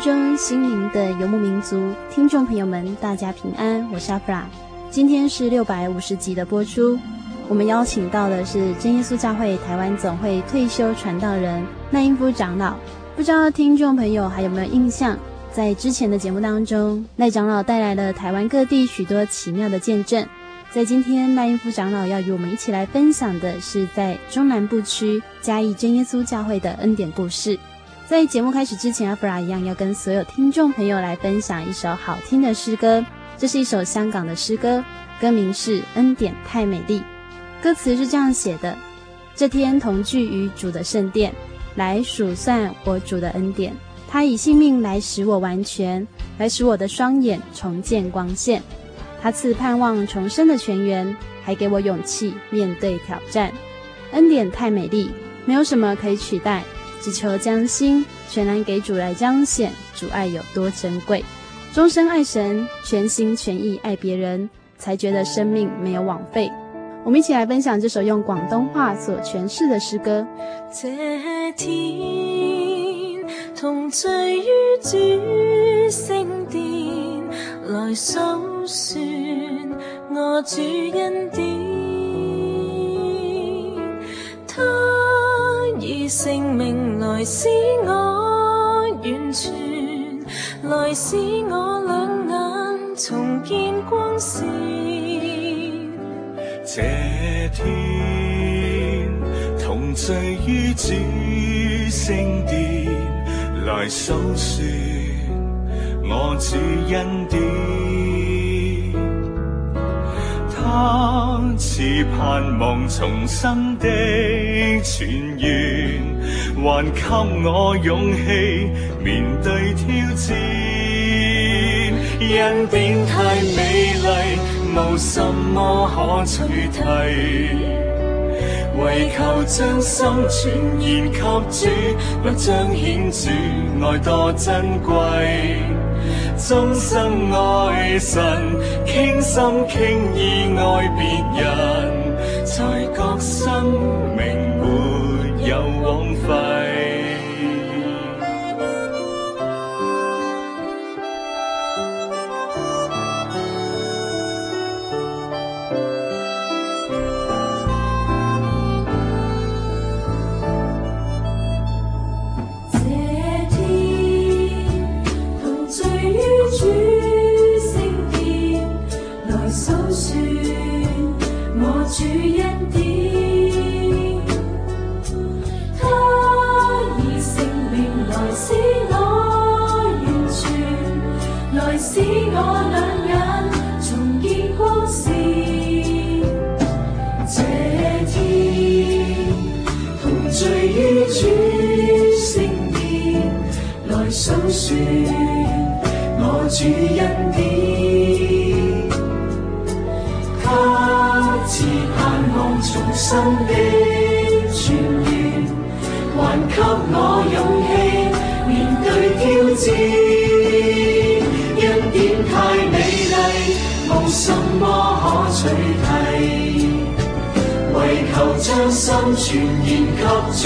中心灵的游牧民族听众朋友们，大家平安，我是阿弗拉。今天是六百五十集的播出，我们邀请到的是真耶稣教会台湾总会退休传道人赖英夫长老。不知道听众朋友还有没有印象，在之前的节目当中，赖长老带来了台湾各地许多奇妙的见证。在今天，赖英夫长老要与我们一起来分享的是在中南部区嘉义真耶稣教会的恩典故事。在节目开始之前，阿弗拉一样要跟所有听众朋友来分享一首好听的诗歌。这是一首香港的诗歌，歌名是《恩典太美丽》。歌词是这样写的：这天同聚于主的圣殿，来数算我主的恩典。他以性命来使我完全，来使我的双眼重见光线。他赐盼望重生的泉源，还给我勇气面对挑战。恩典太美丽，没有什么可以取代。只求将心全然给主来彰显，主爱有多珍贵，终身爱神，全心全意爱别人，才觉得生命没有枉费。我们一起来分享这首用广东话所诠释的诗歌。这天同聚于主圣殿，来数算我主恩典。以性命来使我完全，来使我两眼重见光线。这天同聚于主圣殿，来数算我主恩典。他似盼望重生的泉源。还给我勇气面对挑战，恩典太美丽，无什么可取替。唯求将心全然给主，不彰显主爱多珍贵。终生爱神，倾心倾意爱别人，才觉生命没有枉费。心的传阅还给我勇气面对挑战恩典太美丽无什么可取替唯求将心全然给主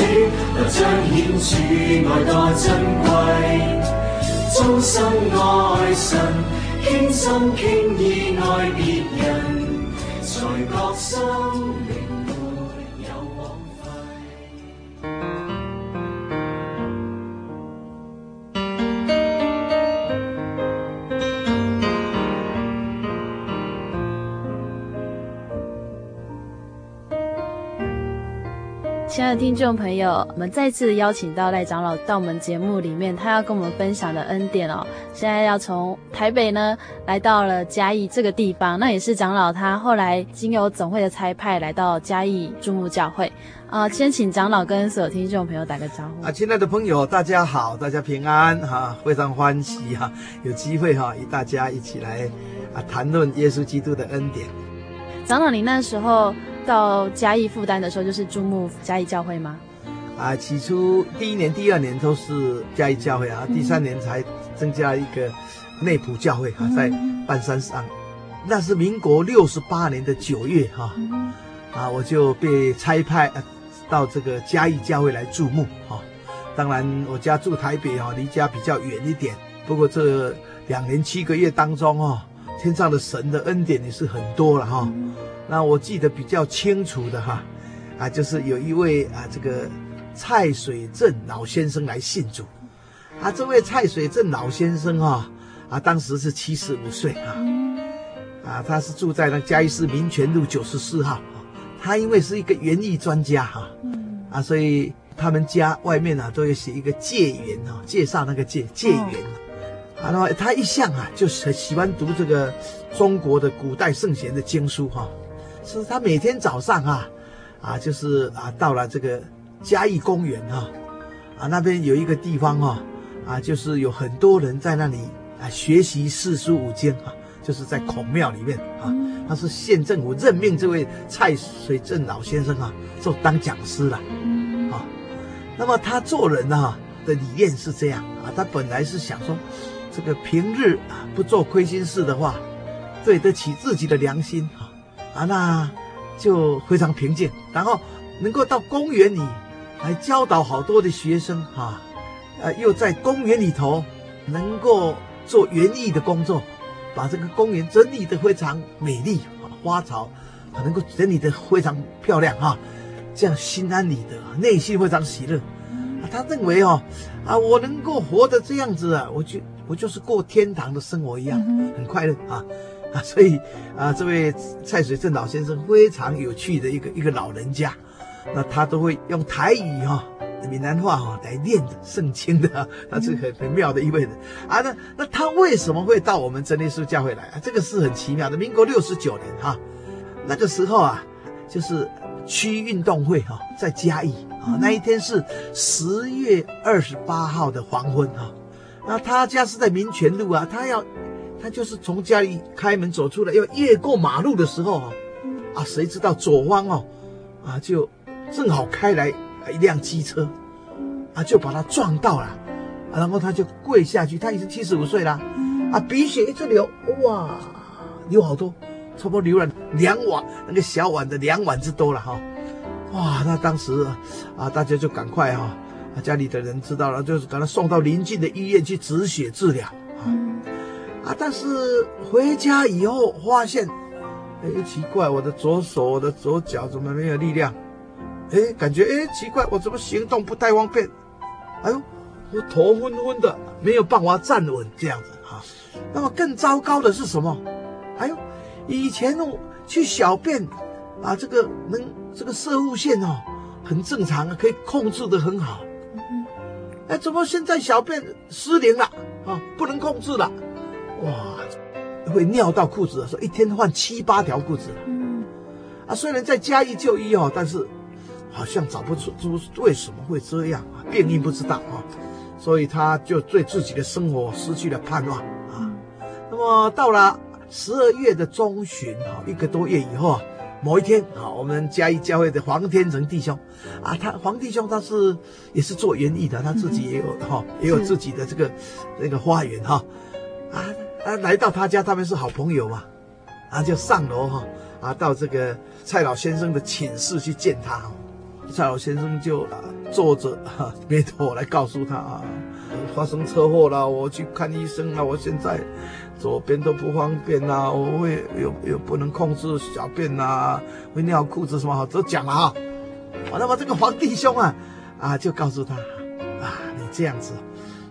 来彰显主爱多珍贵忠心爱神倾心倾意爱别人才觉心的听众朋友，我们再次邀请到赖长老到我们节目里面，他要跟我们分享的恩典哦。现在要从台北呢来到了嘉义这个地方，那也是长老他后来经由总会的差派来到嘉义注目教会啊。先请长老跟所有听众朋友打个招呼啊，亲爱的朋友，大家好，大家平安哈，非常欢喜哈，有机会哈与大家一起来啊谈论耶稣基督的恩典。长老，你那时候。到嘉义负担的时候，就是注目嘉义教会吗？啊，起初第一年、第二年都是嘉义教会啊，第三年才增加一个内埔教会啊，在半山上。那是民国六十八年的九月哈，啊，我就被差派到这个嘉义教会来注目哈。当然，我家住台北哈，离家比较远一点。不过这两年七个月当中哈，天上的神的恩典也是很多了哈。那我记得比较清楚的哈，啊，就是有一位啊，这个蔡水镇老先生来信主，啊，这位蔡水镇老先生哈，啊，当时是七十五岁啊，啊，他是住在那嘉义市民权路九十四号，他因为是一个园艺专家哈，啊，所以他们家外面呢都有写一个戒园啊，介绍那个戒戒园，啊，那么他一向啊就是很喜欢读这个中国的古代圣贤的经书哈。是他每天早上啊，啊，就是啊，到了这个嘉义公园啊，啊，那边有一个地方啊，啊，就是有很多人在那里啊学习四书五经啊，就是在孔庙里面啊，他是县政府任命这位蔡水镇老先生啊做当讲师了，啊，那么他做人、啊、的理念是这样啊，他本来是想说，这个平日啊不做亏心事的话，对得起自己的良心啊。啊，那就非常平静，然后能够到公园里来教导好多的学生哈，呃，又在公园里头能够做园艺的工作，把这个公园整理得非常美丽，花草能够整理得非常漂亮哈，这样心安理得，内心非常喜乐。啊，他认为哦，啊，我能够活得这样子啊，我就我就是过天堂的生活一样，很快乐啊。啊，所以啊，这位蔡水正老先生非常有趣的一个一个老人家，那他都会用台语哈、哦、闽南话哈、哦、来念圣经的，他是很很妙的一位人啊。那那他为什么会到我们真耶稣教会来啊？这个是很奇妙的。民国六十九年哈、那个时候啊，就是区运动会哈、在嘉义啊，那一天是十月二十八号的黄昏哈、那他家是在民权路啊，他要。他就是从家里开门走出来，要越过马路的时候啊，啊，谁知道左方哦，啊，就正好开来一辆机车，啊，就把他撞到了，然后他就跪下去，他已经七十五岁了，啊，鼻血一直流，哇，流好多，差不多流了两碗那个小碗的两碗之多了哈，哇，那当时啊，大家就赶快哈，啊，家里的人知道了，就是把他送到邻近的医院去止血治疗。啊！但是回家以后发现，哎，奇怪，我的左手、我的左脚怎么没有力量？哎，感觉哎，奇怪，我怎么行动不太方便？哎呦，我头昏昏的，没有办法站稳，这样子哈。那么更糟糕的是什么？哎呦，以前我去小便，啊，这个能这个射物线哦很正常啊，可以控制的很好。哎，怎么现在小便失灵了啊？不能控制了。哇，会尿到裤子的时候，一天换七八条裤子了。嗯，啊，虽然在嘉义就医哦，但是好像找不出出为什么会这样啊，病因不知道啊，所以他就对自己的生活失去了盼望啊。那么到了十二月的中旬啊，一个多月以后啊，某一天啊，我们嘉义教会的黄天成弟兄啊，他黄弟兄他是也是做园艺的，他自己也有哈，也有自己的这个那个花园哈，啊。啊，来到他家，他们是好朋友嘛，啊，就上楼哈，啊，到这个蔡老先生的寝室去见他。蔡老先生就啊坐着哈，眉头来告诉他啊，发生车祸了，我去看医生了，我现在左边都不方便呐，我会又又不能控制小便呐，会尿裤子什么好都讲了哈。那么这个黄弟兄啊啊就告诉他啊，你这样子。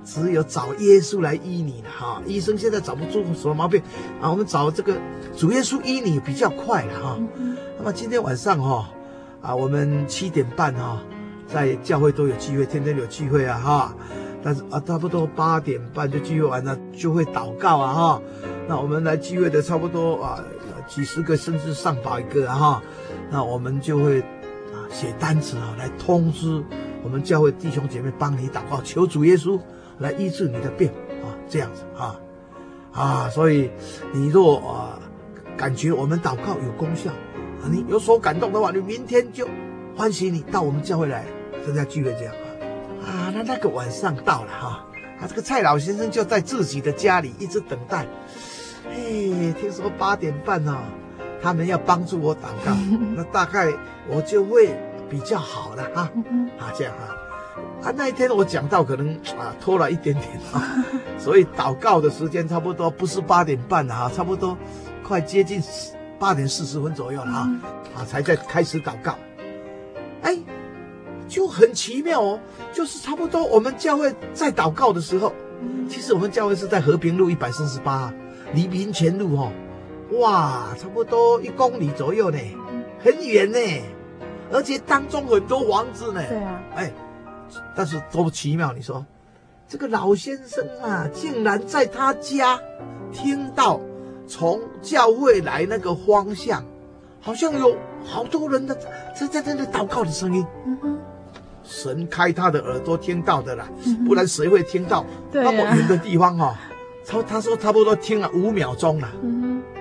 只有找耶稣来医你了哈，医生现在找不出什么毛病啊，我们找这个主耶稣医你比较快了哈。那么今天晚上哈啊，我们七点半哈，在教会都有聚会，天天有聚会啊哈。但是啊，差不多八点半就聚会完了，就会祷告啊哈。那我们来聚会的差不多啊几十个甚至上百个哈，那我们就会啊写单子啊来通知我们教会弟兄姐妹帮你祷告，求主耶稣。来医治你的病啊，这样子啊，啊，所以你若啊感觉我们祷告有功效，啊，你有所感动的话，你明天就欢喜你到我们教会来参加聚会这样啊，啊，那那个晚上到了哈，啊，这个蔡老先生就在自己的家里一直等待，哎，听说八点半呢，他们要帮助我祷告，那大概我就会比较好了哈，啊，这样哈。啊，那一天我讲到可能啊拖了一点点啊，所以祷告的时间差不多不是八点半了哈，差不多快接近八点四十分左右了哈，啊才在开始祷告，哎，就很奇妙哦，就是差不多我们教会在祷告的时候，其实我们教会是在和平路一百四十八，离民权路哈，哇，差不多一公里左右呢，很远呢，而且当中很多房子呢，对啊，哎。但是多么奇妙！你说，这个老先生啊，竟然在他家听到从教会来那个方向，好像有好多人的在在在那祷告的声音。嗯哼，神开他的耳朵听到的啦，不然谁会听到那么远的地方哦？他他说差不多听了五秒钟了。嗯哼，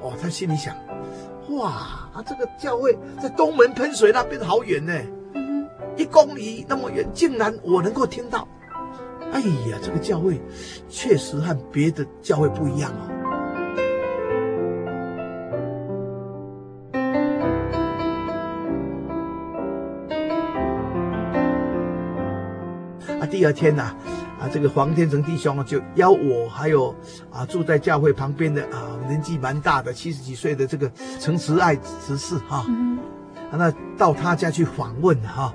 哦，他心里想，哇，啊，这个教会在东门喷水那边好远呢。一公里那么远，竟然我能够听到！哎呀，这个教会确实和别的教会不一样哦。啊，第二天呐，啊，啊，这个黄天成弟兄啊，就邀我还有啊住在教会旁边的啊年纪蛮大的七十几岁的这个陈慈爱执事哈，啊，那到他家去访问哈。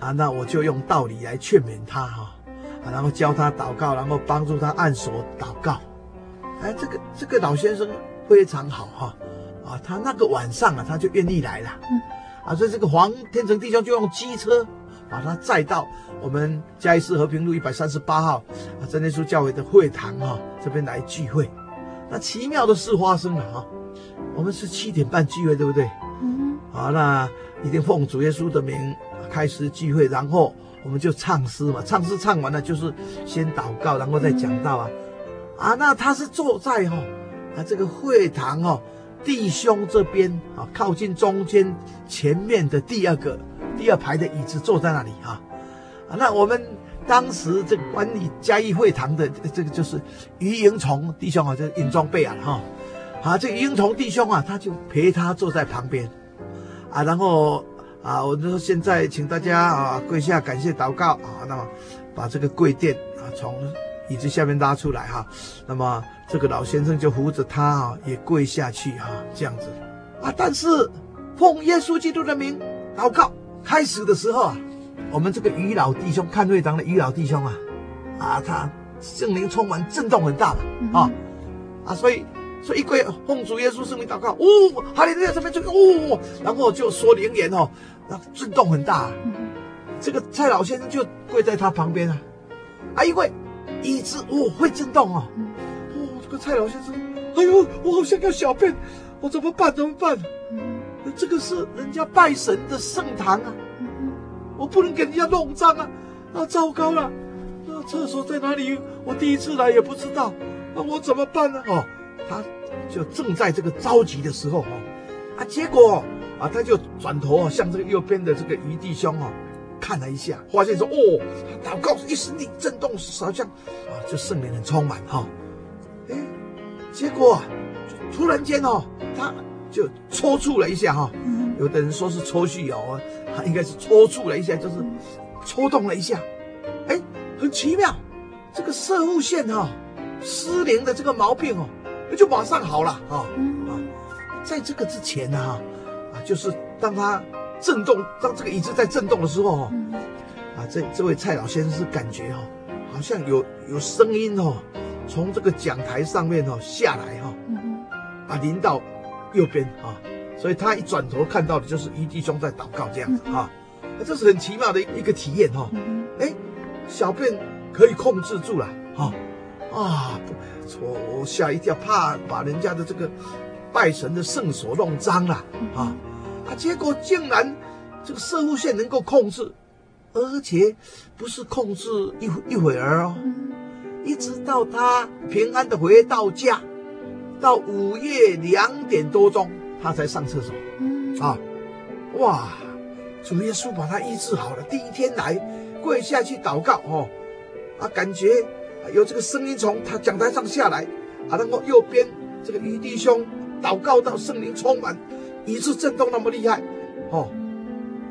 啊，那我就用道理来劝勉他哈，啊，然后教他祷告，然后帮助他按手祷告。哎，这个这个老先生非常好哈，啊，他那个晚上啊，他就愿意来了。嗯，啊，所以这个黄天成弟兄就用机车把他载到我们嘉义市和平路一百三十八号啊真耶稣教会的会堂哈这边来聚会。那奇妙的事发生了哈，我们是七点半聚会，对不对？嗯，好，那一定奉主耶稣的名。开始聚会，然后我们就唱诗嘛。唱诗唱完了，就是先祷告，然后再讲道啊。啊，那他是坐在哈啊这个会堂哈弟兄这边啊，靠近中间前面的第二个第二排的椅子坐在那里啊。啊，那我们当时这个管理嘉义会堂的这个就是于英崇弟兄啊，就尹装备啊哈。啊，这个英崇弟兄啊，他就陪他坐在旁边啊，然后。啊，我就说现在请大家啊跪下感谢祷告啊，那么把这个跪垫啊从椅子下面拉出来哈、啊，那么这个老先生就扶着他啊也跪下去哈、啊，这样子啊，但是奉耶稣基督的名祷告开始的时候啊，我们这个于老弟兄看会堂的于老弟兄啊，啊他圣灵充满震动很大嘛啊啊所以。所以一跪奉主耶稣圣名祷告，哦，哈利路亚这边这个哦，然后就说灵言哦，那震动很大。这个蔡老先生就跪在他旁边啊，啊，一跪椅子哦会震动哦，哦，这个蔡老先生，哎呦，我好像要小便，我怎么办？怎么办？这个是人家拜神的圣堂啊，我不能给人家弄脏啊，啊，糟糕了，那厕所在哪里？我第一次来也不知道，那我怎么办呢？哦。他就正在这个着急的时候，哈，啊，结果啊，他就转头啊，向这个右边的这个余弟兄啊，看了一下，发现说，哦，祷告一声力震动，好像啊，就圣灵很充满哈，哎，结果突然间哦，他就抽搐了一下哈，有的人说是抽搐哦，他应该是抽搐了一下，就是抽动了一下，哎，很奇妙，这个摄物线哈失灵的这个毛病哦，就马上好了啊啊，在这个之前呢哈啊，就是当他震动，当这个椅子在震动的时候哈，啊，这这位蔡老先生是感觉哈，好像有有声音哦。从这个讲台上面哦下来哈，啊，临到右边啊，所以他一转头看到的就是一弟兄在祷告这样子啊，这是很奇妙的一个体验哈，哎，小便可以控制住了哈，啊，我我吓一跳，怕把人家的这个拜神的圣所弄脏了啊，啊，结果竟然这个射物线能够控制，而且不是控制一一会儿哦。一直到他平安的回到家，到午夜两点多钟，他才上厕所。嗯啊，哇，主耶稣把他医治好了。第一天来，跪下去祷告哦，啊，感觉有这个声音从他讲台上下来，啊，然后右边这个余弟兄祷告到圣灵充满，以致震动那么厉害，哦，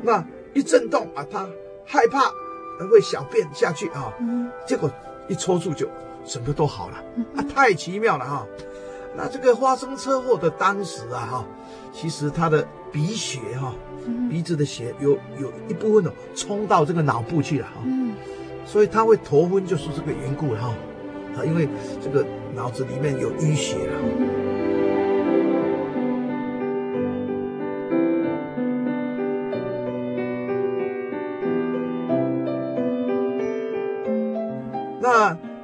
那一震动啊，他害怕会小便下去啊，结果。一抽搐就整个都好了啊，太奇妙了哈！那这个发生车祸的当时啊哈，其实他的鼻血哈，鼻子的血有有一部分哦冲到这个脑部去了哈，所以他会头昏就是这个缘故了哈啊，因为这个脑子里面有淤血了。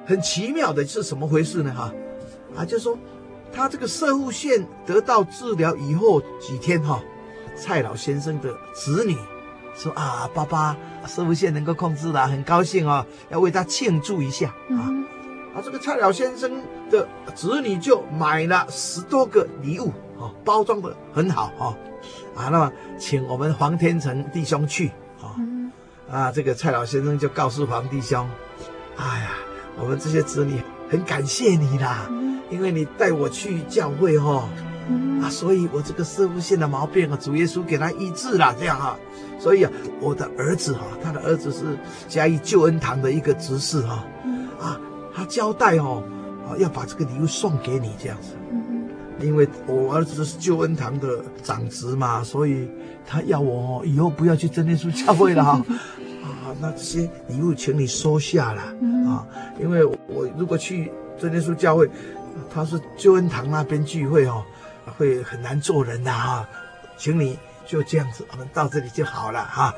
很奇妙的是什么回事呢？哈，啊，就是说，他这个射护腺得到治疗以后几天，哈，蔡老先生的子女说啊，爸爸摄护腺能够控制了，很高兴哦，要为他庆祝一下啊。啊，这个蔡老先生的子女就买了十多个礼物，啊，包装的很好，哦，啊，那么请我们黄天成弟兄去，啊，啊，这个蔡老先生就告诉黄弟兄，哎呀。我们这些子女很感谢你啦，因为你带我去教会哈，啊，所以我这个摄护腺的毛病啊，主耶稣给他医治了，这样哈，所以啊，我的儿子哈，他的儿子是嘉义救恩堂的一个执事哈，啊，他交代哦，啊，要把这个礼物送给你这样子，因为我儿子是救恩堂的长子嘛，所以他要我以后不要去真耶稣教会了哈。那这些礼物，请你收下了啊！因为我如果去真耶稣教会，他是救恩堂那边聚会哦，会很难做人的哈。请你就这样子，我们到这里就好了哈。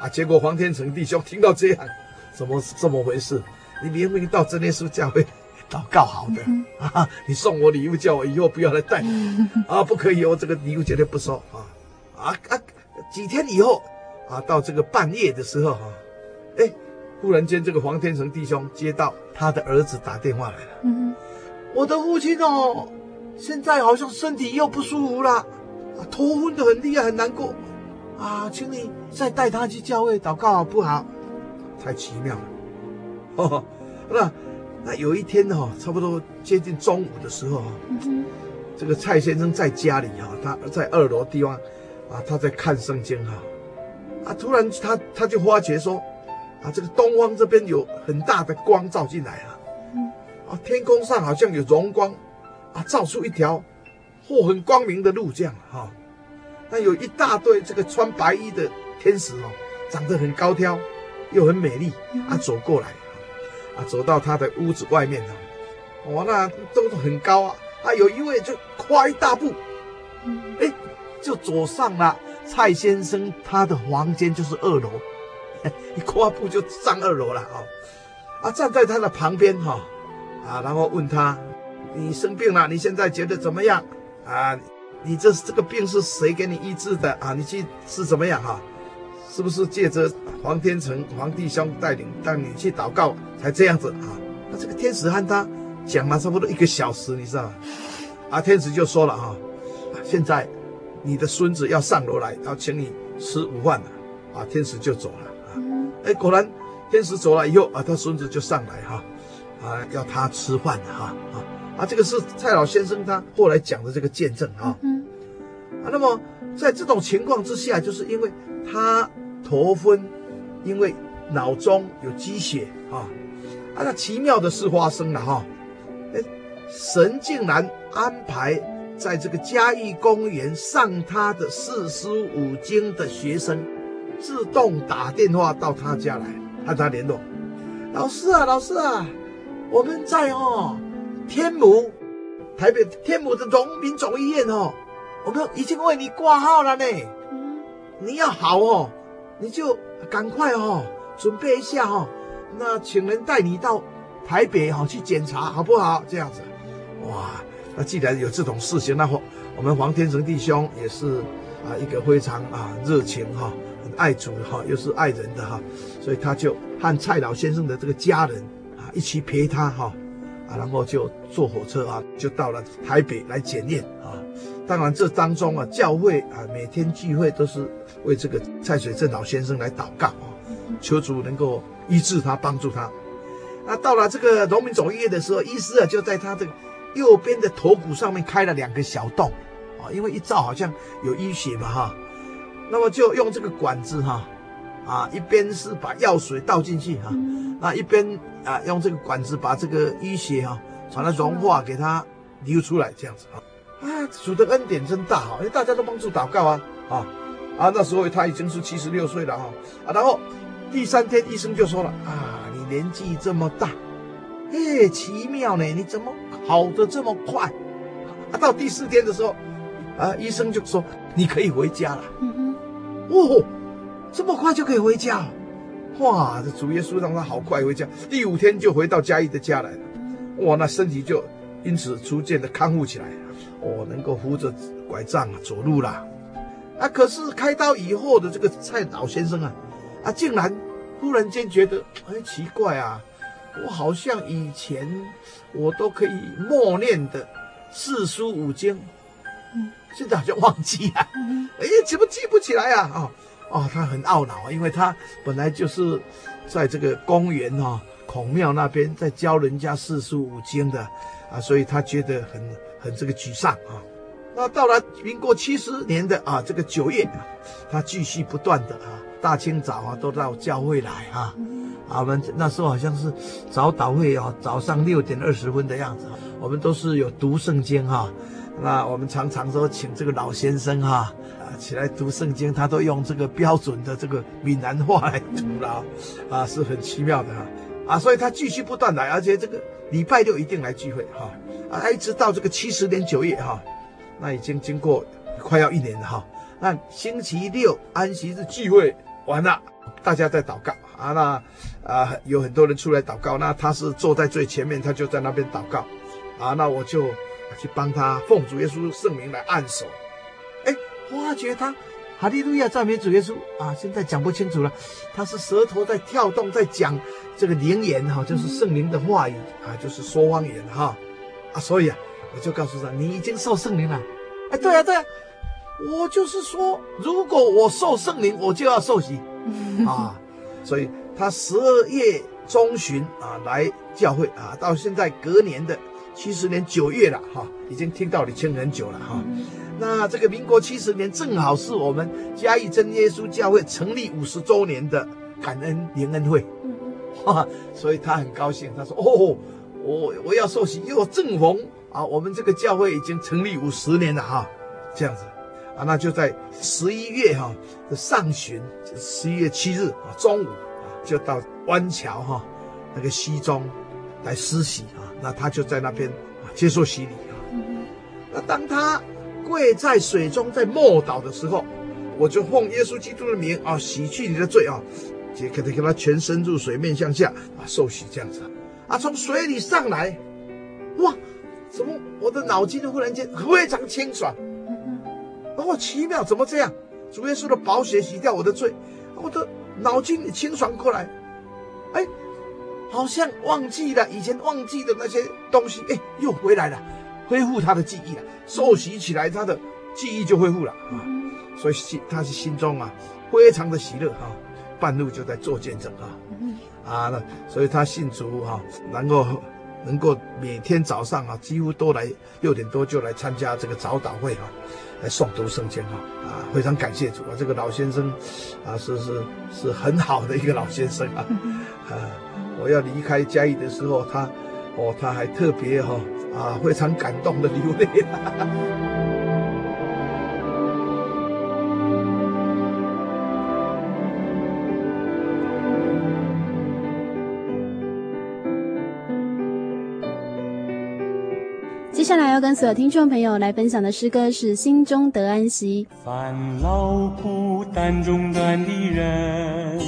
啊，结果黄天成弟兄听到这样，怎么是这么回事？你明明到真耶稣教会祷告好的啊，你送我礼物叫我以后不要来带 啊，不可以，哦这个礼物绝对不收啊啊啊！几天以后啊，到这个半夜的时候哈。哎，忽然间，这个黄天成弟兄接到他的儿子打电话来了。嗯，我的父亲哦，现在好像身体又不舒服了，头昏的很厉害，很难过。啊，请你再带他去教会祷告好不好？太奇妙了。哦，那那有一天哦，差不多接近中午的时候，嗯，这个蔡先生在家里哈，他在二楼地方啊，他在看圣经哈，啊，突然他他就发觉说。啊，这个东方这边有很大的光照进来啊，啊，天空上好像有荣光，啊，照出一条或很光明的路这样哈。那有一大堆这个穿白衣的天使哦，长得很高挑，又很美丽啊，走过来，啊，走到他的屋子外面哦，哇，那都很高啊，啊，有一位就跨一大步，哎，就走上了蔡先生他的房间，就是二楼。一跨步就上二楼了啊！啊，站在他的旁边哈，啊，然后问他：“你生病了，你现在觉得怎么样？啊，你这这个病是谁给你医治的啊？你去是怎么样哈？是不是借着黄天成黄弟兄带领带你去祷告才这样子啊？那这个天使和他讲了差不多一个小时，你知道吗？啊，天使就说了哈，现在你的孙子要上楼来，要请你吃午饭了，啊，天使就走了啊。”哎，果然，天使走了以后啊，他孙子就上来哈，啊，要他吃饭哈啊啊，这个是蔡老先生他后来讲的这个见证啊。嗯，啊，那么在这种情况之下，就是因为他头昏，因为脑中有积血啊，啊，那奇妙的事发生了哈，哎，神竟然安排在这个嘉义公园上他的四书五经的学生，自动打电话到他家来和他联络。老师啊，老师啊，我们在哦天母，台北天母的荣民总医院哦，我们已经为你挂号了呢。你要好哦，你就赶快哦，准备一下哦。那请人带你到台北哈去检查，好不好？这样子，哇，那既然有这种事情，那我们黄天成弟兄也是啊一个非常啊热情哈。爱主哈，又是爱人的哈，所以他就和蔡老先生的这个家人啊一起陪他哈啊，然后就坐火车啊，就到了台北来检验啊。当然这当中啊，教会啊每天聚会都是为这个蔡水正老先生来祷告啊，求主能够医治他，帮助他。那到了这个农民总医院的时候，医师啊就在他的右边的头骨上面开了两个小洞啊，因为一照好像有淤血嘛哈。那么就用这个管子哈，一边是把药水倒进去哈，那一边啊用这个管子把这个淤血哈，把它融化给它流出来这样子啊，啊，主的恩典真大哈，因为大家都帮助祷告啊，啊，啊那时候他已经是七十六岁了哈，啊，然后第三天医生就说了啊，你年纪这么大，哎，奇妙呢，你怎么好的这么快？啊，到第四天的时候，啊，医生就说你可以回家了。哦，这么快就可以回家？哇，这主耶稣让他好快回家，第五天就回到嘉义的家来了。哇，那身体就因此逐渐的康复起来，哦，能够扶着拐杖啊走路了。啊，可是开刀以后的这个蔡老先生啊，啊，竟然忽然间觉得，哎，奇怪啊，我好像以前我都可以默念的四书五经。现在好像忘记了，哎，怎么记不起来啊？哦，哦，他很懊恼，因为他本来就是在这个公园哈孔庙那边在教人家四书五经的啊，所以他觉得很很这个沮丧啊。那到了民国七十年的啊这个九月啊，他继续不断的啊，大清早啊都到教会来啊，啊，我们那时候好像是早祷会啊，早上六点二十分的样子，我们都是有读圣经哈。那我们常常说，请这个老先生哈啊起来读圣经，他都用这个标准的这个闽南话来读了，啊是很奇妙的哈啊，所以他继续不断来，而且这个礼拜六一定来聚会哈啊，一直到这个七十年九月哈，那已经经过快要一年了哈。那星期六安息日聚会完了，大家在祷告啊，那啊有很多人出来祷告，那他是坐在最前面，他就在那边祷告啊，那我就。去帮他奉主耶稣圣名来按手，哎，发觉他哈利路亚赞美主耶稣啊！现在讲不清楚了，他是舌头在跳动，在讲这个灵言哈，就是圣灵的话语啊，就是说方言哈啊！所以啊，我就告诉他，你已经受圣灵了。哎，对啊对啊，我就是说，如果我受圣灵，我就要受洗 啊！所以他十二月中旬啊来教会啊，到现在隔年的。七十年九月了哈，已经听到你听很久了哈。那这个民国七十年正好是我们嘉义真耶稣教会成立五十周年的感恩联恩会，哈，所以他很高兴。他说：“哦，我我要受洗，又正逢啊，我们这个教会已经成立五十年了哈，这样子啊，那就在十一月哈的上旬，十一月七日啊中午啊，就到湾桥哈那个西中来施洗啊。”那他就在那边接受洗礼啊。那当他跪在水中在默祷的时候，我就奉耶稣基督的名啊，洗去你的罪啊，就给他给他全身入水，面向下啊受洗这样子啊。从水里上来，哇，怎么我的脑筋就忽然间非常清爽？哦，奇妙，怎么这样？主耶稣的宝血洗掉我的罪，我的脑筋里清爽过来，哎。好像忘记了以前忘记的那些东西，哎，又回来了，恢复他的记忆了。受洗起来，他的记忆就恢复了啊。所以心他是心中啊非常的喜乐啊，半路就在做见证啊啊，那所以他信主哈，然后能够每天早上啊，几乎都来六点多就来参加这个早祷会啊，来诵读圣经啊，啊，非常感谢主啊，这个老先生啊，是是是很好的一个老先生啊，啊，我要离开嘉义的时候，他哦，他还特别哈啊，非常感动的流泪。接下来要跟所有听众朋友来分享的诗歌是《心中得安息》。烦恼孤单中断的人，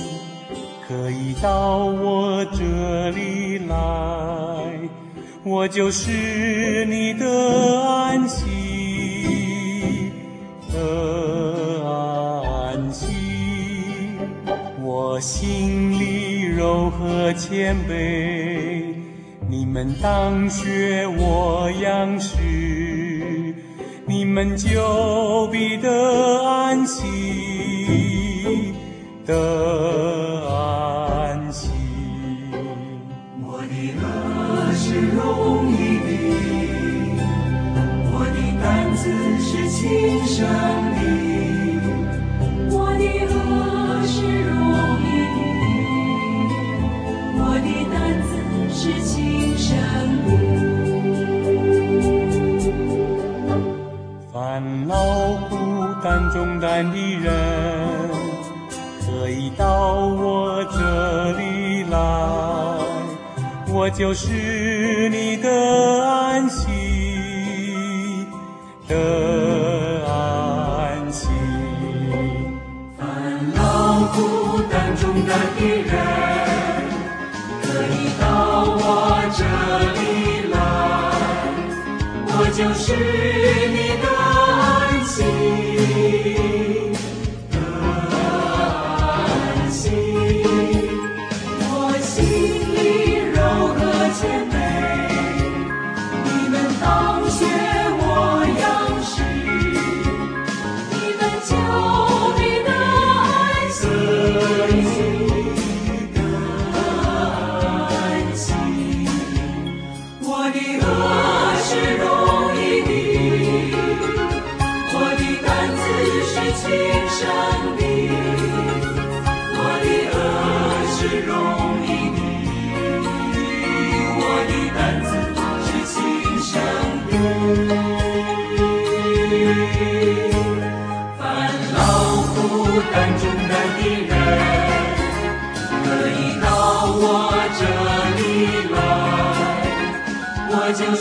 可以到我这里来，我就是你的安息，的安息。我心里柔和谦卑。你们当学我样式，你们就必得安息，的胜利，我的轭是容易的，我的担子是轻省的。烦恼、负担重担的人，可以到我这里来，我就是你。就是你的安息，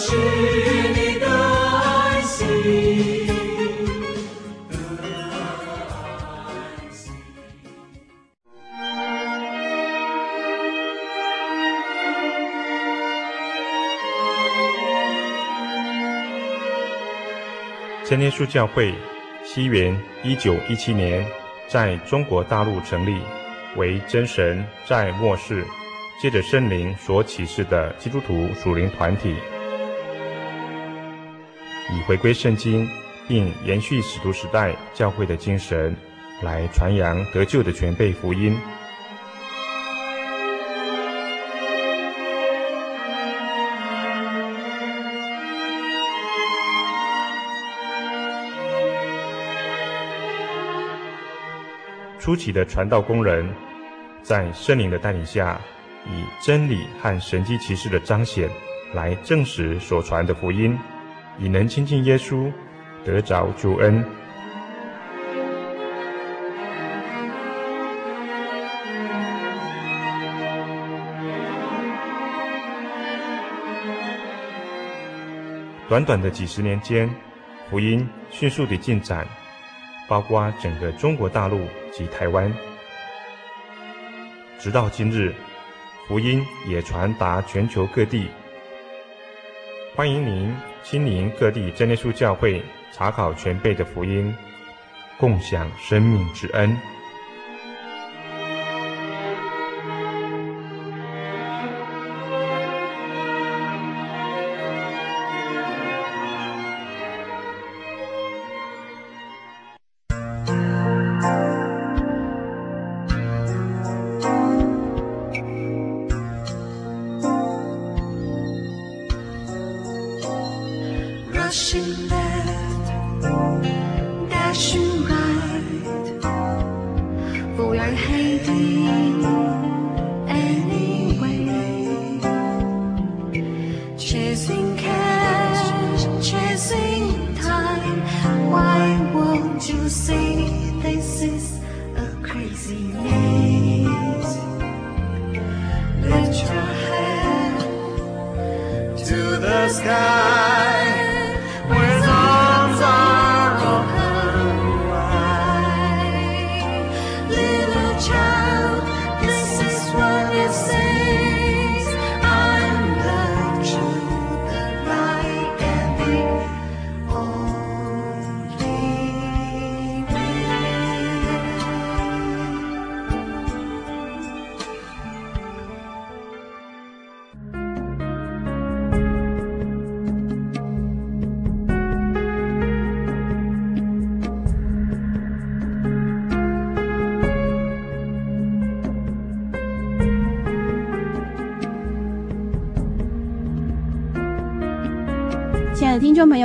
是你的安息，的安息。真耶稣教会，西元一九一七年在中国大陆成立，为真神在末世借着圣灵所启示的基督徒属灵团体。以回归圣经，并延续使徒时代教会的精神，来传扬得救的全备福音。初期的传道工人，在圣灵的带领下，以真理和神迹奇事的彰显，来证实所传的福音。以能亲近耶稣，得着救恩。短短的几十年间，福音迅速的进展，包括整个中国大陆及台湾。直到今日，福音也传达全球各地。欢迎您亲临各地真耶稣教会，查考全辈的福音，共享生命之恩。See this is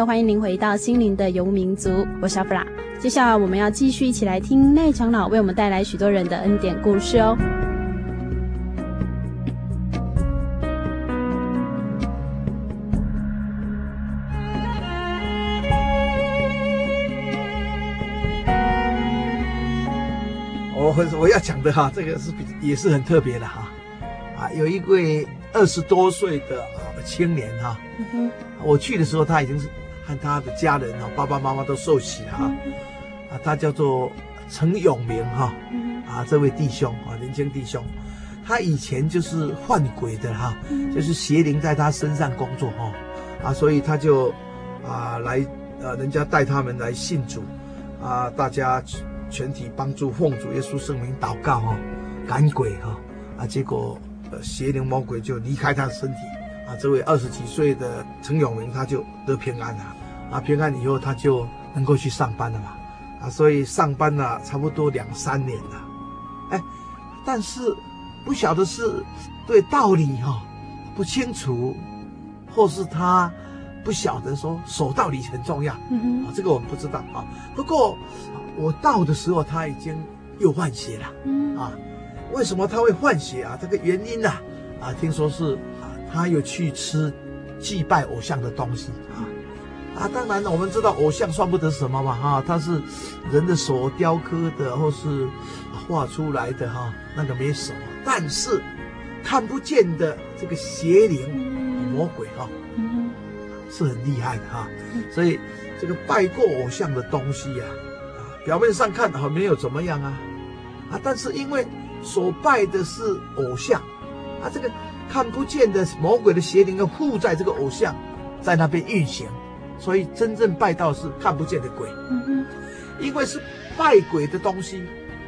友，欢迎您回到心灵的游牧民族，我是阿弗拉。接下来我们要继续一起来听赖长老为我们带来许多人的恩典故事哦。我很我要讲的哈，这个是比也是很特别的哈，啊，有一位二十多岁的啊青年哈，嗯我去的时候他已经是和他的家人哈，爸爸妈妈都受洗了哈，啊，他叫做陈永明哈，啊，这位弟兄啊，年轻弟兄，他以前就是换鬼的哈，就是邪灵在他身上工作哈，啊，所以他就啊来呃，人家带他们来信主，啊，大家。全体帮助奉主耶稣圣名祷告哈，赶鬼哈啊，结果呃邪灵魔鬼就离开他的身体啊。这位二十几岁的陈永明他就得平安了啊，平安以后他就能够去上班了嘛啊，所以上班了差不多两三年了，哎，但是不晓得是对道理哈不清楚，或是他不晓得说守道理很重要，嗯啊，这个我们不知道啊。不过。我到的时候，他已经又换血了。嗯啊，为什么他会换血啊？这个原因呢？啊，啊，听说是啊，他有去吃祭拜偶像的东西啊啊。当然了，我们知道偶像算不得什么嘛哈，它是人的手雕刻的或是画出来的哈，那个没什么。但是看不见的这个邪灵魔鬼哈，是很厉害的哈。所以这个拜过偶像的东西呀。表面上看好没有怎么样啊，啊，但是因为所拜的是偶像，啊，这个看不见的魔鬼的邪灵要附在这个偶像，在那边运行，所以真正拜到是看不见的鬼。因为是拜鬼的东西，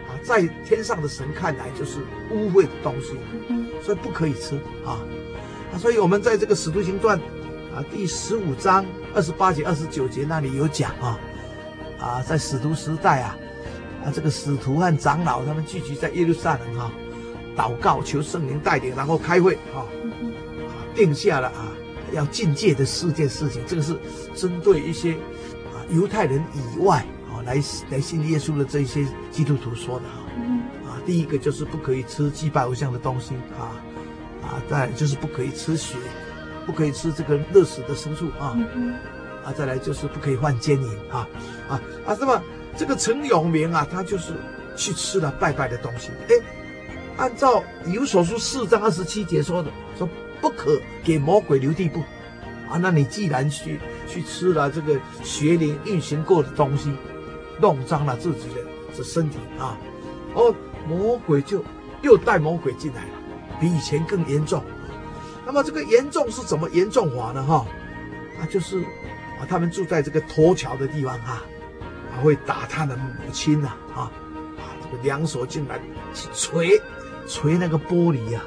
啊，在天上的神看来就是污秽的东西，所以不可以吃啊，啊，所以我们在这个使徒行传啊第十五章二十八节二十九节那里有讲啊。啊，在使徒时代啊，啊，这个使徒和长老他们聚集在耶路撒冷哈，祷告求圣灵带领，然后开会哈，啊，定下了啊要禁戒的四件事情。这个是针对一些啊犹太人以外啊来来信耶稣的这些基督徒说的哈。啊，第一个就是不可以吃祭拜偶像的东西啊，啊，再就是不可以吃血，不可以吃这个热死的牲畜啊。啊，再来就是不可以犯奸淫啊，啊啊，那么这个陈永明啊，他就是去吃了拜拜的东西。哎，按照以弗所书四章二十七节说的，说不可给魔鬼留地步啊。那你既然去去吃了这个邪灵运行过的东西，弄脏了自己的这身体啊，哦，魔鬼就又带魔鬼进来了，比以前更严重。那么这个严重是怎么严重法呢？哈，啊，就是。啊，他们住在这个托桥的地方啊，还会打他的母亲呐，啊，啊，这个两手进来去锤，锤那个玻璃呀，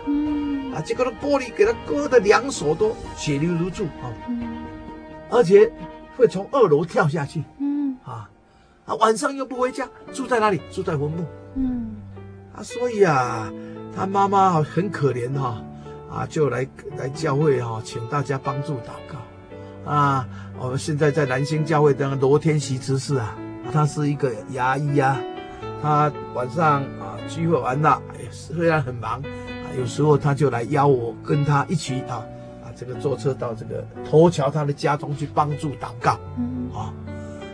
啊，结果那玻璃给他割的两手都血流如注啊，而且会从二楼跳下去，嗯，啊，啊，晚上又不回家，住在哪里？住在坟墓，嗯，啊，所以啊，他妈妈很可怜哈，啊，就来来教会哈，请大家帮助祷告。啊，我们现在在南兴教会的罗天喜执事啊，他是一个牙医啊，他晚上啊聚会完了，虽然很忙啊，有时候他就来邀我跟他一起啊啊这个坐车到这个头桥他的家中去帮助祷告，嗯啊，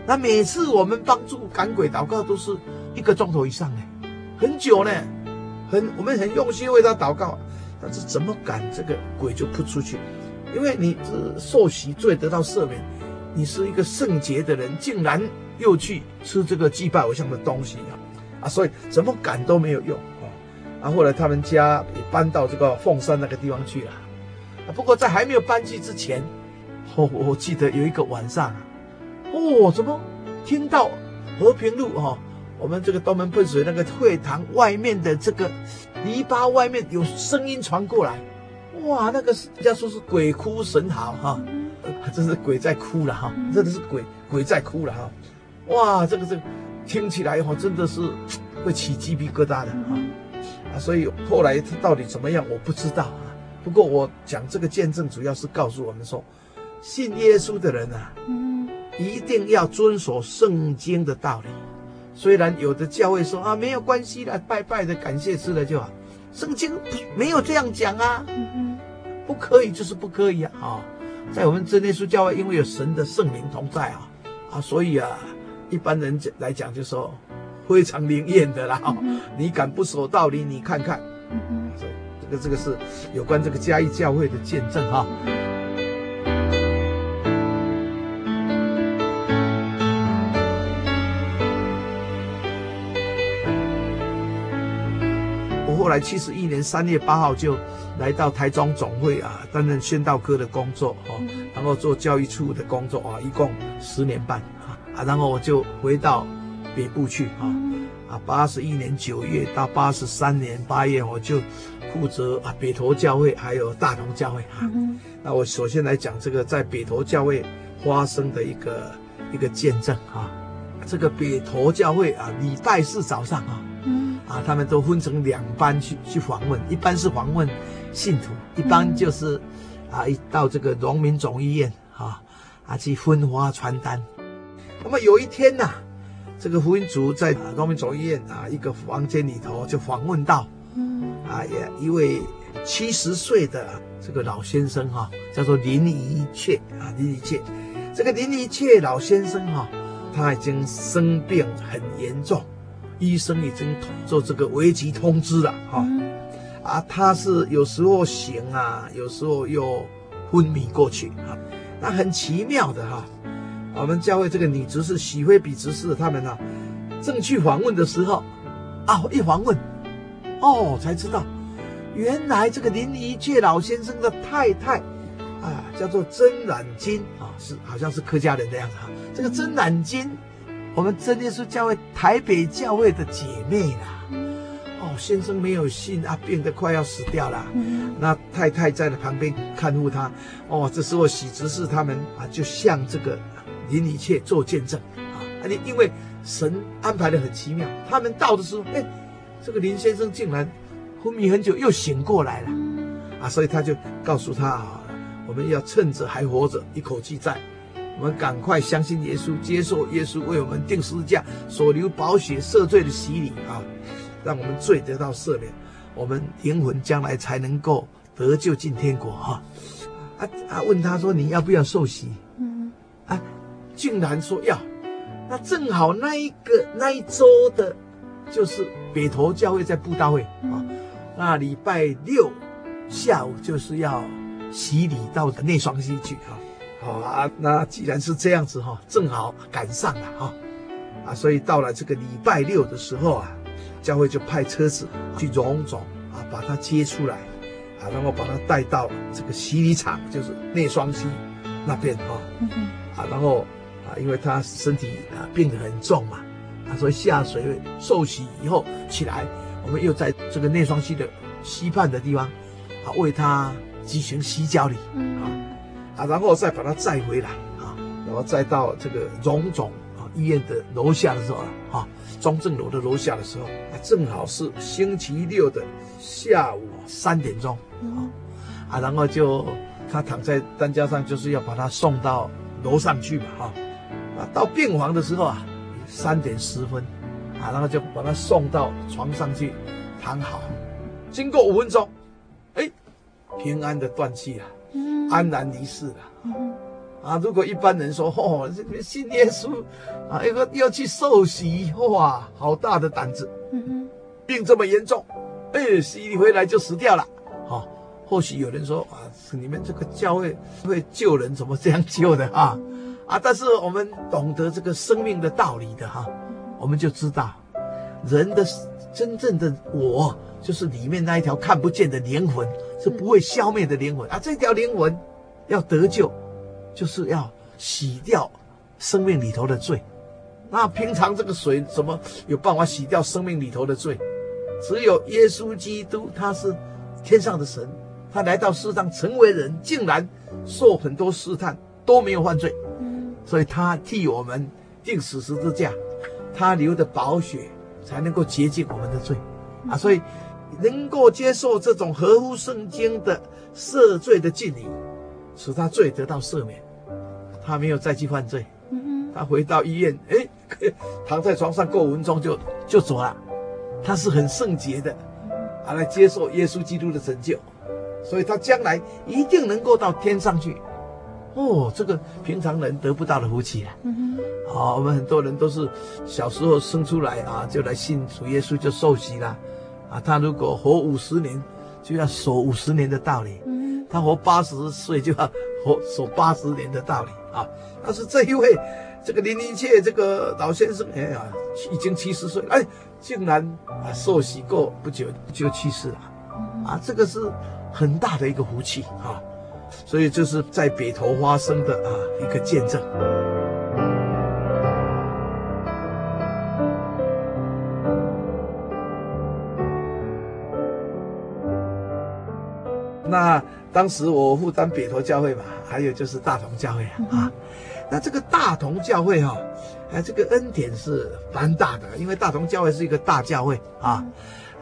那每次我们帮助赶鬼祷告都是一个钟头以上呢，很久呢，很我们很用心为他祷告，但是怎么赶这个鬼就扑出去？因为你是受洗罪得到赦免，你是一个圣洁的人，竟然又去吃这个祭拜偶像的东西啊！啊，所以怎么赶都没有用啊！啊，后来他们家也搬到这个凤山那个地方去了。啊，不过在还没有搬去之前，哦，我记得有一个晚上啊，哦，怎么听到和平路哈，我们这个东门喷水那个会堂外面的这个篱笆外面有声音传过来。哇，那个是人家说是鬼哭神嚎哈，真是鬼在哭了哈，真的是鬼鬼在哭了哈。哇，这个这个听起来哈，真的是会起鸡皮疙瘩的哈。啊，所以后来他到底怎么样，我不知道啊。不过我讲这个见证，主要是告诉我们说，信耶稣的人啊，一定要遵守圣经的道理。虽然有的教会说啊，没有关系的，拜拜的，感谢吃了就好。圣经没有这样讲啊。不可以就是不可以啊！啊，在我们真耶稣教会，因为有神的圣灵同在啊，啊，所以啊，一般人讲来讲就说非常灵验的啦。嗯、你敢不守道理？你看看，嗯、所以这个这个是有关这个嘉义教会的见证哈。我后来七十一年三月八号就。来到台中总会啊，担任宣道科的工作哦，然后做教育处的工作啊，一共十年半啊啊，然后我就回到北部去啊啊，八十一年九月到八十三年八月，我就负责啊北投教会还有大同教会啊。那我首先来讲这个在北投教会发生的一个一个见证啊，这个北投教会啊，礼拜四早上啊，啊，他们都分成两班去去访问，一般是访问。信徒一般就是，啊，一到这个农民总医院啊，啊去分发传单。那么有一天呐、啊，这个胡云竹在光明总医院啊一个房间里头就访问到，啊也一位七十岁的这个老先生哈、啊，叫做林宜切啊林宜切，这个林宜切老先生哈、啊，他已经生病很严重，医生已经做这个危急通知了哈。啊啊，他是有时候醒啊，有时候又昏迷过去啊。那很奇妙的哈、啊，我们教会这个女执事许菲比执事他们呢、啊，正去访问的时候，啊，一访问，哦，才知道，原来这个林一介老先生的太太，啊，叫做曾染金啊，是好像是客家人的样子哈。这个曾染金，我们真耶稣教会台北教会的姐妹啦。哦先生没有信啊，病得快要死掉了。嗯、那太太在旁边看护他。哦，这时候喜执事他们啊，就向这个林宜切做见证啊。你因为神安排的很奇妙，他们到的时候，哎，这个林先生竟然昏迷很久又醒过来了啊，所以他就告诉他啊，我们要趁着还活着，一口气在，我们赶快相信耶稣，接受耶稣为我们定十字架所流宝血赦罪的洗礼啊。让我们罪得到赦免，我们灵魂将来才能够得救进天国哈。啊啊！问他说，你要不要受洗？嗯啊，竟然说要。那正好那一个那一周的，就是北投教会在布道会啊。那礼拜六下午就是要洗礼到内双溪去哈。好啊，那既然是这样子哈，正好赶上了哈。啊，所以到了这个礼拜六的时候啊。教会就派车子去荣总啊，把他接出来啊，然后把他带到这个洗礼场，就是内双溪那边啊，啊，然后啊，因为他身体啊病得很重嘛，啊，所以下水受洗以后起来，我们又在这个内双溪的溪畔的地方啊，为他举行洗脚礼啊，啊，然后再把他载回来啊，然后再到这个荣总啊医院的楼下的时候啊。中正楼的楼下的时候，啊，正好是星期六的下午三点钟，啊，啊，然后就他躺在担架上，就是要把他送到楼上去嘛，哈，啊，到病房的时候啊，三点十分，啊，然后就把他送到床上去躺好，经过五分钟，哎，平安的断气了，安然离世了。啊，如果一般人说，哦，信耶稣，啊，一个要去受洗，哇，好大的胆子，病这么严重，哎，洗礼回来就死掉了，好、哦。或许有人说啊，你们这个教会会救人，怎么这样救的啊？啊，但是我们懂得这个生命的道理的哈、我们就知道，人的真正的我，就是里面那一条看不见的灵魂，是不会消灭的灵魂啊。这条灵魂要得救，就是要洗掉生命里头的罪。那平常这个水怎么有办法洗掉生命里头的罪？只有耶稣基督，他是天上的神。他来到世上成为人，竟然受很多试探都没有犯罪，所以他替我们定死十字架，他流的宝血才能够洁净我们的罪啊！所以能够接受这种合乎圣经的赦罪的敬礼，使他罪得到赦免，他没有再去犯罪。他回到医院，哎，躺在床上过五分钟就就走了。他是很圣洁的，啊，来接受耶稣基督的拯救。所以他将来一定能够到天上去，哦，这个平常人得不到的福气啊！嗯哼，好，我们很多人都是小时候生出来啊，就来信主耶稣就受洗了，啊，他如果活五十年，就要守五十年的道理；嗯，他活八十岁就要活守八十年的道理啊。但是这一位这个林林切这个老先生，哎呀，已经七十岁，哎，竟然啊受洗过不久就去世了，啊，这个是。很大的一个福气啊，所以这是在北投发生的啊一个见证。那当时我负担北投教会嘛，还有就是大同教会啊，啊，那这个大同教会哈，哎，这个恩典是蛮大的，因为大同教会是一个大教会啊。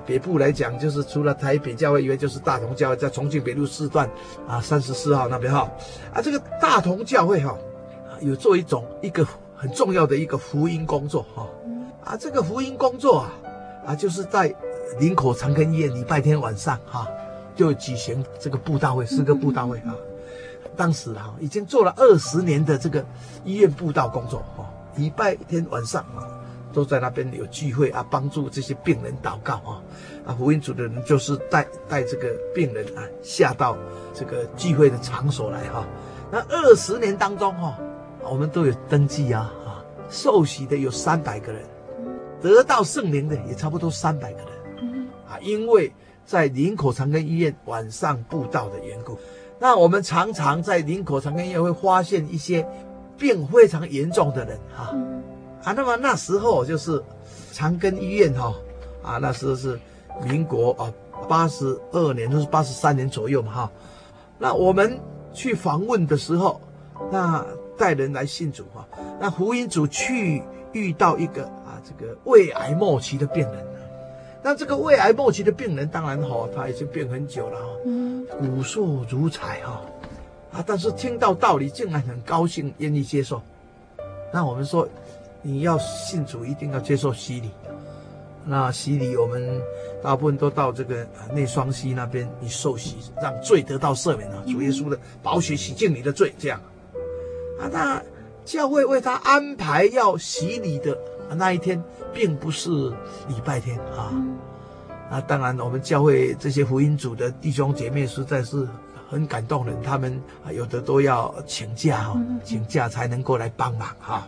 北部来讲，就是除了台北教会以外，就是大同教会，在重庆北路四段啊，三十四号那边哈啊，这个大同教会哈，有做一种一个很重要的一个福音工作哈啊，这个福音工作啊啊，就是在林口长庚医院礼拜天晚上哈，就举行这个布道会，诗歌布道会啊。当时哈已经做了二十年的这个医院布道工作哈，礼拜天晚上啊。都在那边有聚会啊，帮助这些病人祷告啊，啊，福音组的人就是带带这个病人啊下到这个聚会的场所来哈。那二十年当中哈，我们都有登记啊啊，受洗的有三百个人，得到圣灵的也差不多三百个人，啊，因为在林口长庚医院晚上布道的缘故，那我们常常在林口长庚医院会发现一些病非常严重的人哈。啊那么那时候就是长庚医院哈，啊，那时候是民国啊八十二年，就是八十三年左右嘛哈。那我们去访问的时候，那带人来信主哈，那福音主去遇到一个啊这个胃癌末期的病人，那这个胃癌末期的病人当然哈，他已经病很久了哈，骨瘦如柴哈，啊，但是听到道理竟然很高兴，愿意接受。那我们说。你要信主，一定要接受洗礼。那洗礼，我们大部分都到这个内双溪那边，你受洗，让罪得到赦免啊！主耶稣的宝血洗净你的罪，这样。啊，那教会为他安排要洗礼的那一天，并不是礼拜天啊。啊，当然，我们教会这些福音组的弟兄姐妹实在是很感动人，他们有的都要请假哈，请假才能够来帮忙哈。啊，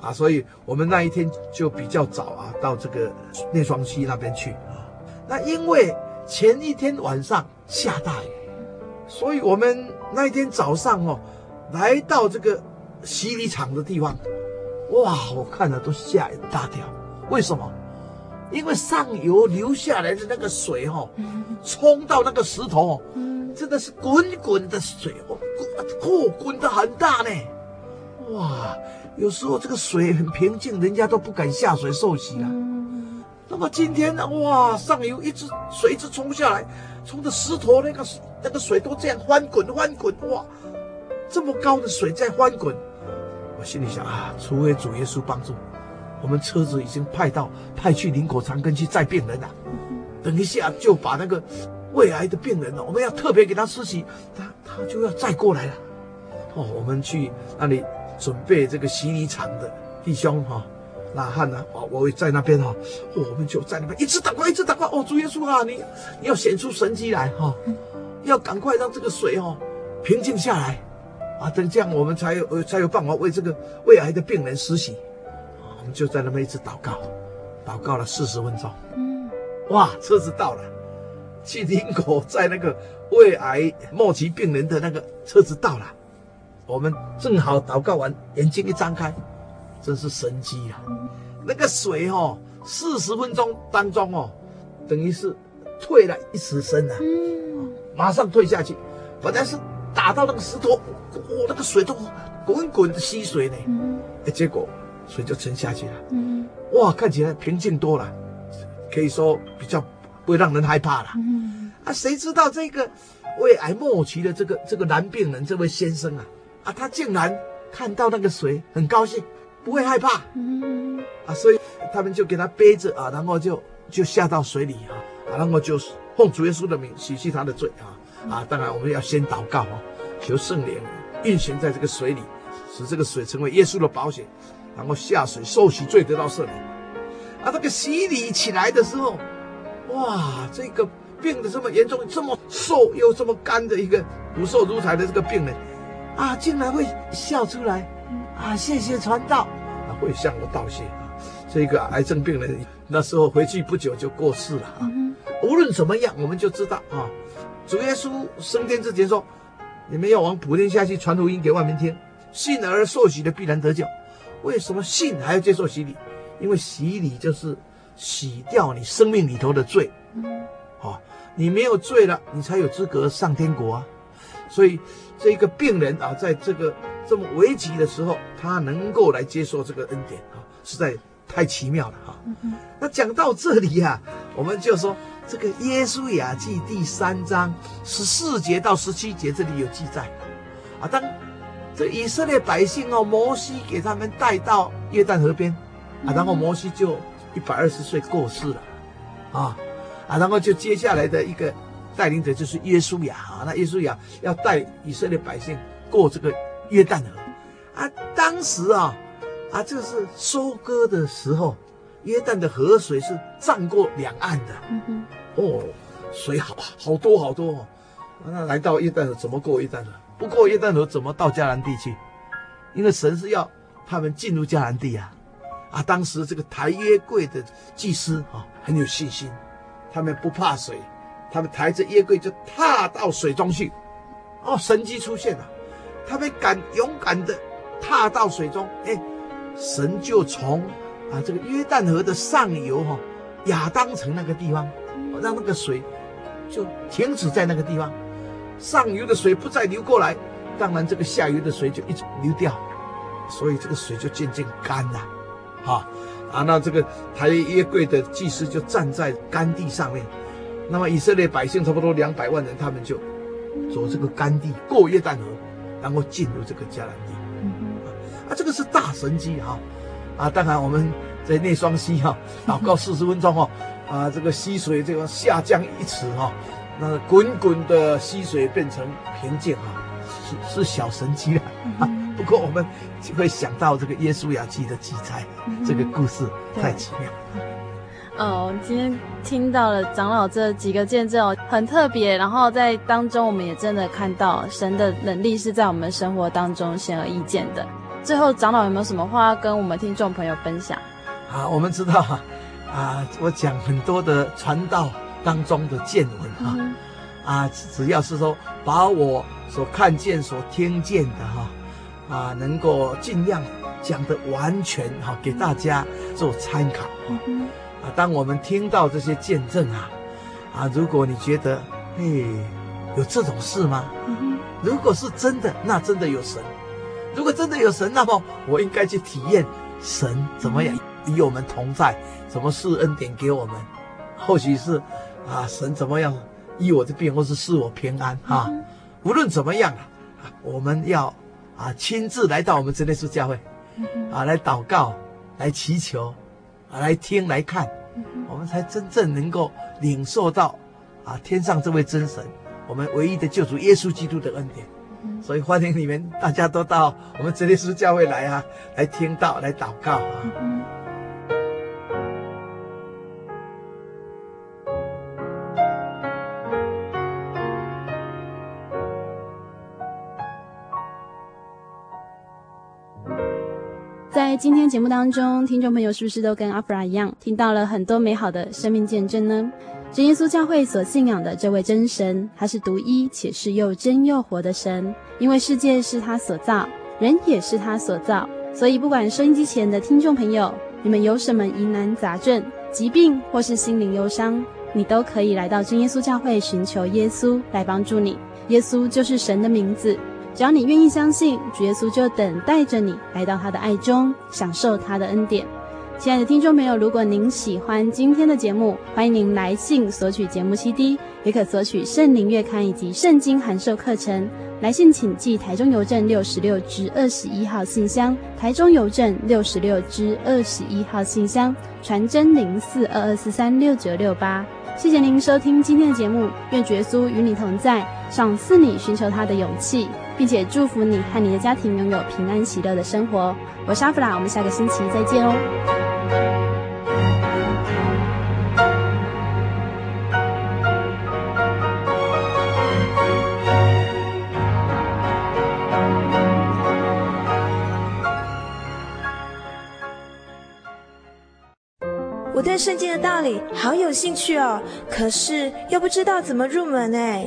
啊所以我们那一天就比较早啊，到这个聂双溪那边去啊。那因为前一天晚上下大雨，所以我们那一天早上哦，来到这个洗礼场的地方，哇，我看了都吓一大跳。为什么？因为上游流下来的那个水、哦，冲到那个石头哦，真的是滚滚的水哦，滚，滚的很大呢，哇。有时候这个水很平静，人家都不敢下水受洗了。那么今天呢？哇，上游一直水一直冲下来，冲着石头那个那个水都这样翻滚翻滚，哇，这么高的水在翻滚。我心里想啊，除非主耶稣帮助，我们车子已经派到派去林口长庚去载病人了，等一下就把那个胃癌的病人呢，我们要特别给他施洗，他他就要再过来了。哦，我们去那里准备这个洗礼场的弟兄哈。那汉呢？哦，我会在那边哈，我们就在那边一直祷告，一直祷告。哦，主耶稣啊，你你要显出神迹来哈，要赶快让这个水哦平静下来啊，等这样我们才有才有办法为这个胃癌的病人施洗。我们就在那边一直祷告，祷告了四十分钟。嗯，哇，车子到了，去林口在那个胃癌末期病人的那个车子到了，我们正好祷告完，眼睛一张开。真是神迹呀、啊！那个水哦，四十分钟当中哦，等于是退了一尺深啊，马上退下去。本来是打到那个石头，哦，那个水都滚滚的吸水呢，哎，结果水就沉下去了。哇，看起来平静多了，可以说比较不会让人害怕了。啊，谁知道这个胃癌末期的这个这个男病人这位先生啊，啊，他竟然看到那个水很高兴。不会害怕，嗯啊，所以他们就给他背着啊，然后就就下到水里啊，啊，然后就奉主耶稣的名洗去他的罪啊啊，当然我们要先祷告啊，求圣灵运行在这个水里，使这个水成为耶稣的保险，然后下水受洗罪得到赦免。啊，这个洗礼起来的时候，哇，这个病的这么严重、这么瘦又这么干的一个骨瘦如柴的这个病人，啊，竟然会笑出来。啊，谢谢传道，啊，会向我道谢啊。这个癌症病人那时候回去不久就过世了啊。无论怎么样，我们就知道啊，主耶稣升天之前说，你们要往普天下去传福音给万民听，信而受洗的必然得救。为什么信还要接受洗礼？因为洗礼就是洗掉你生命里头的罪。啊，你没有罪了，你才有资格上天国啊。所以这个病人啊，在这个。这么危急的时候，他能够来接受这个恩典啊，实在太奇妙了哈。那讲到这里呀，我们就说这个《耶稣雅记》第三章十四节到十七节这里有记载啊。当这以色列百姓哦，摩西给他们带到约旦河边啊，然后摩西就一百二十岁过世了啊啊，然后就接下来的一个带领者就是耶稣亚啊，那耶稣亚要带以色列百姓过这个。约旦河啊，当时啊，啊，这是收割的时候，约旦的河水是涨过两岸的，嗯、哦，水好好多好多哦。那来到约旦河怎么过约旦河？不过约旦河怎么到迦南地去？因为神是要他们进入迦南地啊！啊，当时这个抬约柜的祭司啊很有信心，他们不怕水，他们抬着约柜就踏到水中去，哦，神迹出现了。他们敢勇敢的踏到水中，哎，神就从啊这个约旦河的上游哈、哦、亚当城那个地方，让那个水就停止在那个地方，上游的水不再流过来，当然这个下游的水就一直流掉，所以这个水就渐渐干了，啊啊，那这个抬约柜的祭司就站在干地上面，那么以色列百姓差不多两百万人，他们就走这个干地过约旦河。然后进入这个迦南地，啊，这个是大神迹哈，啊，当然我们在那双溪哈祷告四十分钟哦，啊，这个溪水这个下降一尺哈，那滚滚的溪水变成平静啊，是是小神迹了啊。不过我们就会想到这个耶稣亚记的记载，这个故事太奇妙。哦，今天听到了长老这几个见证哦，很特别。然后在当中，我们也真的看到神的能力是在我们生活当中显而易见的。最后，长老有没有什么话要跟我们听众朋友分享？啊，我们知道哈，啊，我讲很多的传道当中的见闻啊，嗯、啊，只要是说把我所看见、所听见的哈，啊，能够尽量讲的完全哈，给大家做参考。嗯啊，当我们听到这些见证啊，啊，如果你觉得，嘿，有这种事吗？嗯、如果是真的，那真的有神；如果真的有神，那么我应该去体验神怎么样与我们同在，怎么赐恩典给我们，或许是啊神怎么样医我的病，或是赐我平安啊。嗯、无论怎么样啊，我们要啊亲自来到我们真耶稣教会，啊来祷告，来祈求，啊来听来看，我们才真正能够领受到啊天上这位真神，我们唯一的救主耶稣基督的恩典。所以欢迎你们，大家都到我们真耶稣教会来啊，来听到，来祷告啊。在今天节目当中，听众朋友是不是都跟阿弗拉一样，听到了很多美好的生命见证呢？真耶稣教会所信仰的这位真神，他是独一且是又真又活的神。因为世界是他所造，人也是他所造，所以不管收音机前的听众朋友，你们有什么疑难杂症、疾病或是心灵忧伤，你都可以来到真耶稣教会寻求耶稣来帮助你。耶稣就是神的名字，只要你愿意相信，主耶稣就等待着你来到他的爱中，享受他的恩典。亲爱的听众朋友，如果您喜欢今天的节目，欢迎您来信索取节目 CD，也可索取圣灵月刊以及圣经函授课程。来信请寄台中邮政六十六支二十一号信箱，台中邮政六十六支二十一号信箱，传真零四二二四三六九六八。谢谢您收听今天的节目，愿耶稣与你同在，赏赐你寻求他的勇气，并且祝福你和你的家庭拥有平安喜乐的生活。我是阿弗拉，我们下个星期再见哦。我对圣经的道理好有兴趣哦，可是又不知道怎么入门哎。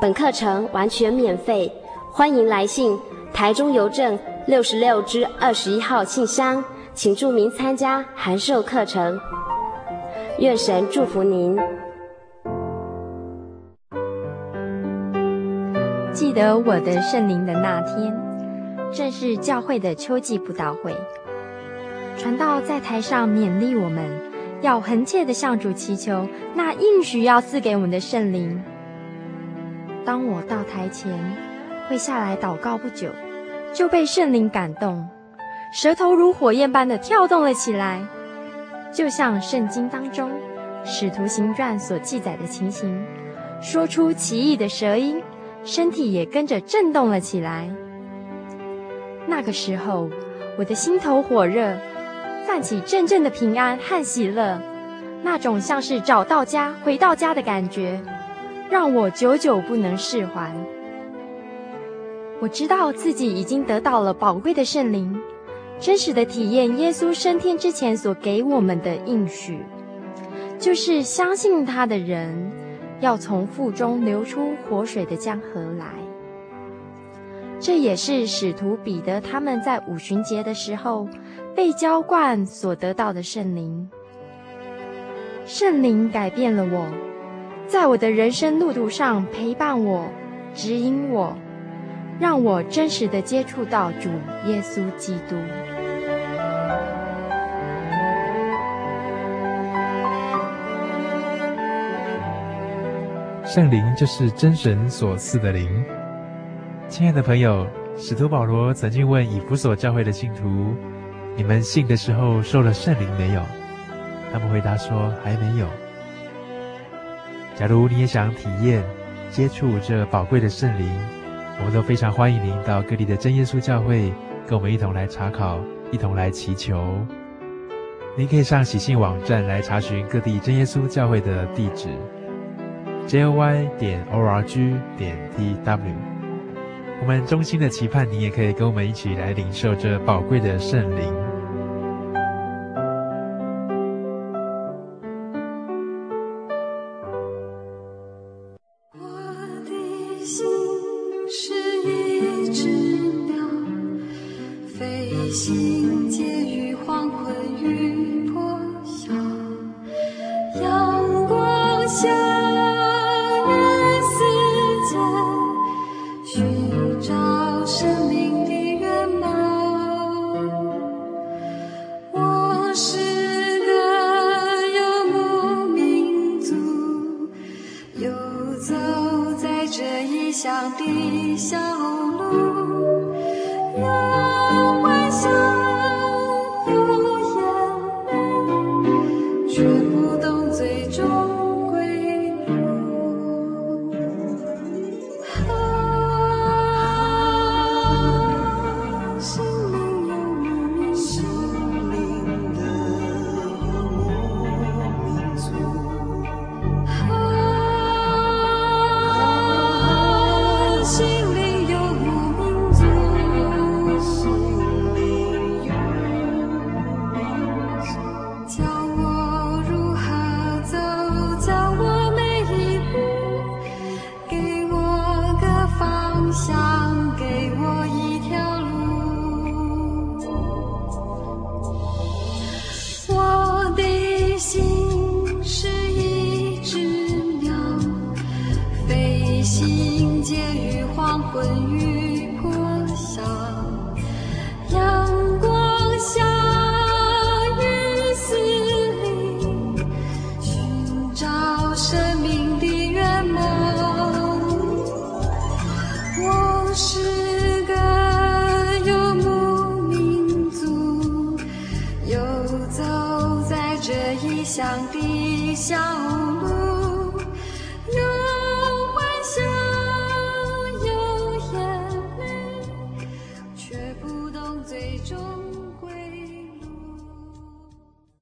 本课程完全免费，欢迎来信台中邮政六十六支二十一号信箱，请注明参加函授课程。愿神祝福您。记得我的圣灵的那天，正是教会的秋季布道会，传道在台上勉励我们。要恒切的向主祈求那应许要赐给我们的圣灵。当我到台前，会下来祷告不久，就被圣灵感动，舌头如火焰般的跳动了起来，就像圣经当中《使徒行传》所记载的情形，说出奇异的舌音，身体也跟着震动了起来。那个时候，我的心头火热。泛起阵阵的平安和喜乐，那种像是找到家、回到家的感觉，让我久久不能释怀。我知道自己已经得到了宝贵的圣灵，真实的体验耶稣升天之前所给我们的应许，就是相信他的人要从腹中流出活水的江河来。这也是使徒彼得他们在五旬节的时候。被浇灌所得到的圣灵，圣灵改变了我，在我的人生路途上陪伴我、指引我，让我真实的接触到主耶稣基督。圣灵就是真神所赐的灵。亲爱的朋友，使徒保罗曾经问以弗所教会的信徒。你们信的时候受了圣灵没有？他们回答说还没有。假如你也想体验、接触这宝贵的圣灵，我们都非常欢迎您到各地的真耶稣教会，跟我们一同来查考，一同来祈求。您可以上喜信网站来查询各地真耶稣教会的地址：joy 点 org 点 tw。我们衷心的期盼，你也可以跟我们一起来领受这宝贵的圣灵。是个游牧民族，游走在这异乡的小路。